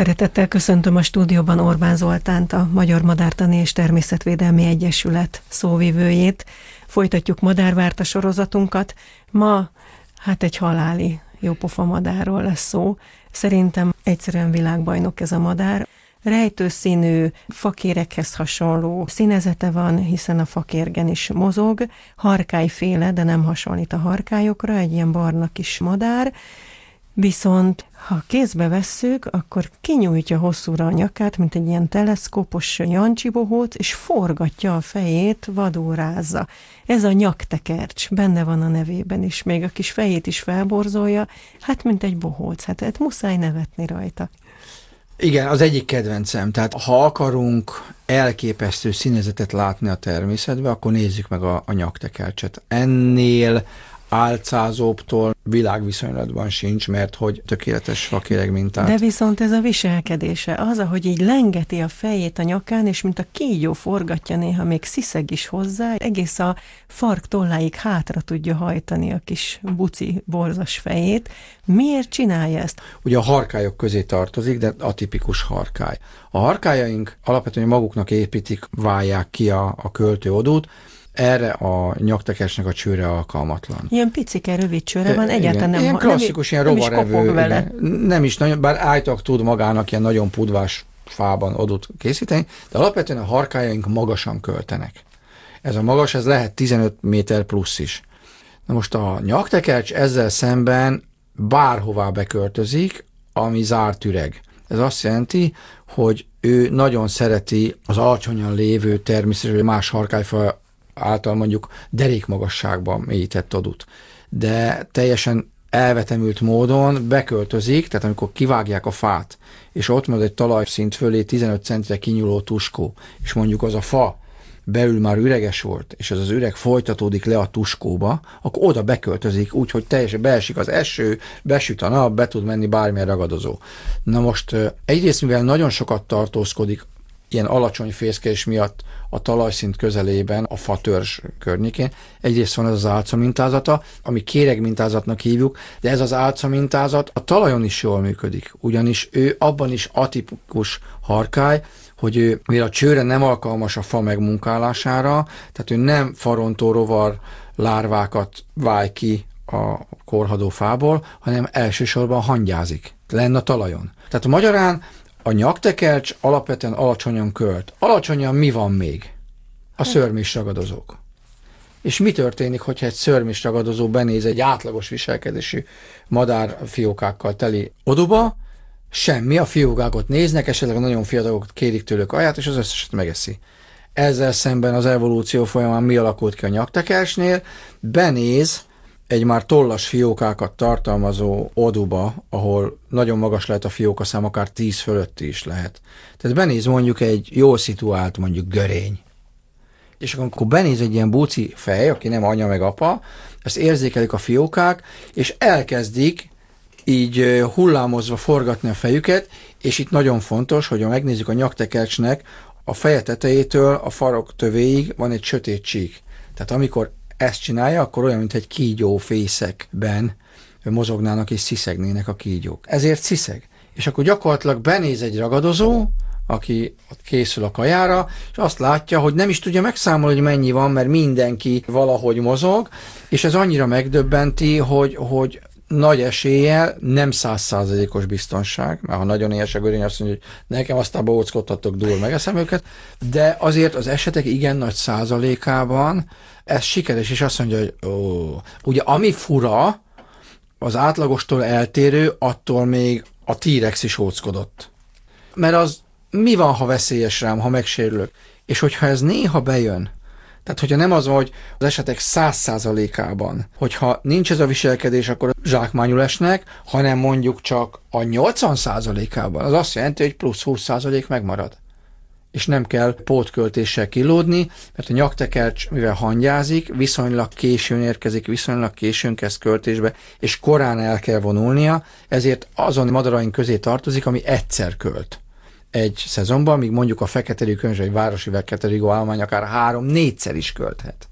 Szeretettel köszöntöm a stúdióban Orbán Zoltánt, a Magyar Madártani és Természetvédelmi Egyesület szóvivőjét. Folytatjuk madárvárta sorozatunkat. Ma hát egy haláli jópofa madárról lesz szó. Szerintem egyszerűen világbajnok ez a madár. Rejtőszínű, fakérekhez hasonló színezete van, hiszen a fakérgen is mozog. Harkályféle, de nem hasonlít a harkályokra, egy ilyen barna kis madár Viszont ha kézbe vesszük, akkor kinyújtja hosszúra a nyakát, mint egy ilyen teleszkópos Jancsi bohóc, és forgatja a fejét, vadórázza. Ez a nyaktekercs, benne van a nevében is, még a kis fejét is felborzolja, hát mint egy bohóc, hát, hát muszáj nevetni rajta. Igen, az egyik kedvencem. Tehát ha akarunk elképesztő színezetet látni a természetben, akkor nézzük meg a, a nyaktekercset. Ennél álcázóbbtól világviszonylatban sincs, mert hogy tökéletes fakéreg mintát. De viszont ez a viselkedése, az, ahogy így lengeti a fejét a nyakán, és mint a kígyó forgatja néha, még sziszeg is hozzá, egész a fark tolláig hátra tudja hajtani a kis buci borzas fejét. Miért csinálja ezt? Ugye a harkályok közé tartozik, de atipikus harkály. A harkájaink alapvetően maguknak építik, válják ki a, a költő odót, erre a nyaktekesnek a csőre alkalmatlan. Ilyen picike, rövid csőre van, egyáltalán nem... Ilyen klasszikus, ilyen rovarevő. Vele. Nem is nagyon, bár állítólag tud magának ilyen nagyon pudvás fában adott készíteni, de alapvetően a harkájaink magasan költenek. Ez a magas, ez lehet 15 méter plusz is. Na most a nyaktekercs ezzel szemben bárhová beköltözik, ami zárt üreg. Ez azt jelenti, hogy ő nagyon szereti az alacsonyan lévő természetesen más harkályfa által mondjuk derékmagasságban mélyített adut. De teljesen elvetemült módon beköltözik, tehát amikor kivágják a fát, és ott van egy talajszint fölé 15 centre kinyúló tuskó, és mondjuk az a fa belül már üreges volt, és az az üreg folytatódik le a tuskóba, akkor oda beköltözik, úgyhogy teljesen beesik az eső, besüt a nap, be tud menni bármilyen ragadozó. Na most egyrészt, mivel nagyon sokat tartózkodik ilyen alacsony fészkés miatt a talajszint közelében, a fatörzs környékén. Egyrészt van ez az álca mintázata, ami kéreg mintázatnak hívjuk, de ez az álca mintázat a talajon is jól működik, ugyanis ő abban is atipikus harkály, hogy ő, mivel a csőre nem alkalmas a fa megmunkálására, tehát ő nem farontó rovar lárvákat váj ki a korhadó fából, hanem elsősorban hangyázik, lenne a talajon. Tehát magyarán a nyaktekercs alapvetően alacsonyan költ. Alacsonyan mi van még? A szörmis ragadozók. És mi történik, hogyha egy szörmis ragadozó benéz egy átlagos viselkedésű madár fiókákkal teli oduba, semmi, a fiókákat néznek, esetleg nagyon fiatalok kérik tőlük aját, és az összeset megeszi. Ezzel szemben az evolúció folyamán mi alakult ki a nyaktekersnél? Benéz egy már tollas fiókákat tartalmazó oduba, ahol nagyon magas lehet a fióka szám, akár 10 fölötti is lehet. Tehát benéz mondjuk egy jól szituált mondjuk görény. És akkor benéz egy ilyen búci fej, aki nem anya meg apa, ezt érzékelik a fiókák, és elkezdik így hullámozva forgatni a fejüket, és itt nagyon fontos, hogy ha megnézzük a nyaktekercsnek, a feje tetejétől a farok tövéig van egy sötét csík. Tehát amikor ezt csinálja, akkor olyan, mint egy kígyó fészekben mozognának és sziszegnének a kígyók. Ezért sziszeg. És akkor gyakorlatilag benéz egy ragadozó, aki készül a kajára, és azt látja, hogy nem is tudja megszámolni, hogy mennyi van, mert mindenki valahogy mozog, és ez annyira megdöbbenti, hogy, hogy nagy eséllyel nem százszázalékos biztonság, mert ha nagyon éhes a görény, azt mondja, hogy nekem aztán bóckodtatok, dur, megeszem őket, de azért az esetek igen nagy százalékában ez sikeres, és azt mondja, hogy ó, ugye ami fura, az átlagostól eltérő, attól még a T-rex is óckodott. Mert az mi van, ha veszélyes rám, ha megsérülök? És hogyha ez néha bejön, tehát, hogyha nem az hogy az esetek száz százalékában, hogyha nincs ez a viselkedés, akkor zsákmányul esnek, hanem mondjuk csak a 80 százalékában, az azt jelenti, hogy plusz 20 százalék megmarad. És nem kell pótköltéssel kilódni, mert a nyaktekercs, mivel hangyázik, viszonylag későn érkezik, viszonylag későn kezd költésbe, és korán el kell vonulnia, ezért azon madaraink közé tartozik, ami egyszer költ egy szezonban, míg mondjuk a fekete könyv, egy városi fekete állomány akár három-négyszer is költhet.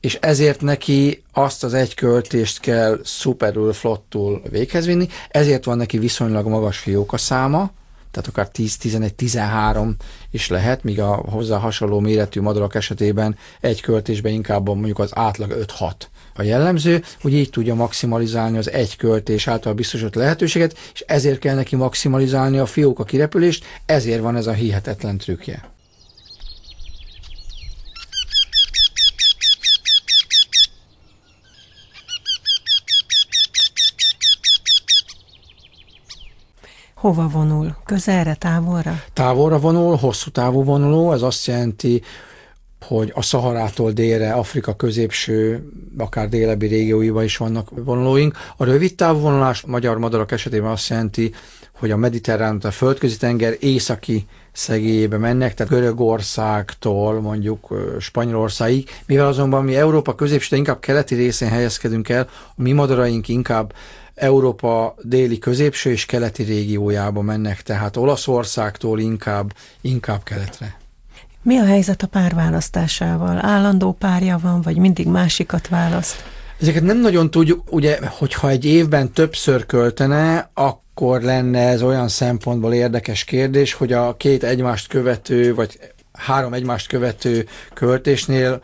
És ezért neki azt az egy költést kell szuperül, flottul véghez vinni, ezért van neki viszonylag magas fióka száma, tehát akár 10-11-13 is lehet, míg a hozzá hasonló méretű madarak esetében egy költésben inkább mondjuk az átlag 5-6 a jellemző, hogy így tudja maximalizálni az egy költés által biztosított lehetőséget, és ezért kell neki maximalizálni a fióka kirepülést, ezért van ez a hihetetlen trükkje. Hova vonul? Közelre, távolra? Távolra vonul, hosszú távú vonuló, ez azt jelenti, hogy a Szaharától délre, Afrika középső, akár délebbi régióiban is vannak vonulóink. A rövid távú vonulás magyar madarak esetében azt jelenti, hogy a mediterrán, a földközi tenger északi szegélyébe mennek, tehát Görögországtól mondjuk Spanyolországig, mivel azonban mi Európa középső, inkább keleti részén helyezkedünk el, a mi madaraink inkább Európa déli középső és keleti régiójába mennek, tehát Olaszországtól inkább, inkább keletre. Mi a helyzet a párválasztásával? Állandó párja van, vagy mindig másikat választ? Ezeket nem nagyon tudjuk, ugye, hogyha egy évben többször költene, akkor lenne ez olyan szempontból érdekes kérdés, hogy a két egymást követő, vagy három egymást követő költésnél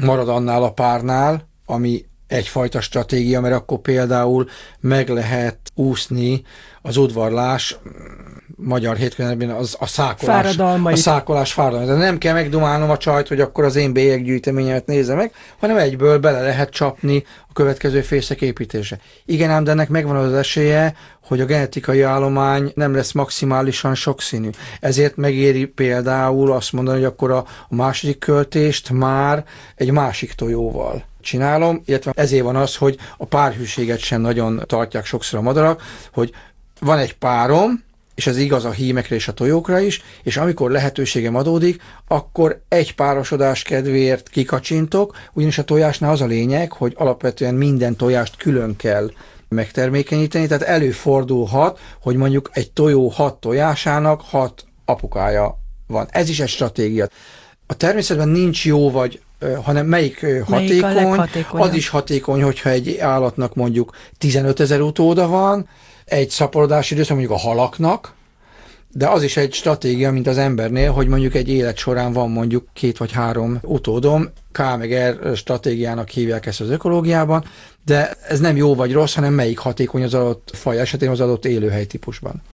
marad annál a párnál, ami egyfajta stratégia, mert akkor például meg lehet úszni az udvarlás magyar hétköznapban az a szákolás. A szákolás fáradalmai. De nem kell megdumálnom a csajt, hogy akkor az én bélyeggyűjteményemet nézze meg, hanem egyből bele lehet csapni a következő fészek építése. Igen, ám de ennek megvan az esélye, hogy a genetikai állomány nem lesz maximálisan sokszínű. Ezért megéri például azt mondani, hogy akkor a, a második költést már egy másik tojóval csinálom, illetve ezért van az, hogy a párhűséget sem nagyon tartják sokszor a madarak, hogy van egy párom, és ez igaz a hímekre és a tojókra is, és amikor lehetőségem adódik, akkor egy párosodás kedvéért kikacsintok, ugyanis a tojásnál az a lényeg, hogy alapvetően minden tojást külön kell megtermékenyíteni, tehát előfordulhat, hogy mondjuk egy tojó hat tojásának hat apukája van. Ez is egy stratégia. A természetben nincs jó vagy hanem melyik hatékony, az is hatékony, hogyha egy állatnak mondjuk 15 ezer utóda van, egy szaporodási időszak mondjuk a halaknak, de az is egy stratégia, mint az embernél, hogy mondjuk egy élet során van mondjuk két vagy három utódom, K meg R stratégiának hívják ezt az ökológiában, de ez nem jó vagy rossz, hanem melyik hatékony az adott faj esetén az adott élőhely típusban.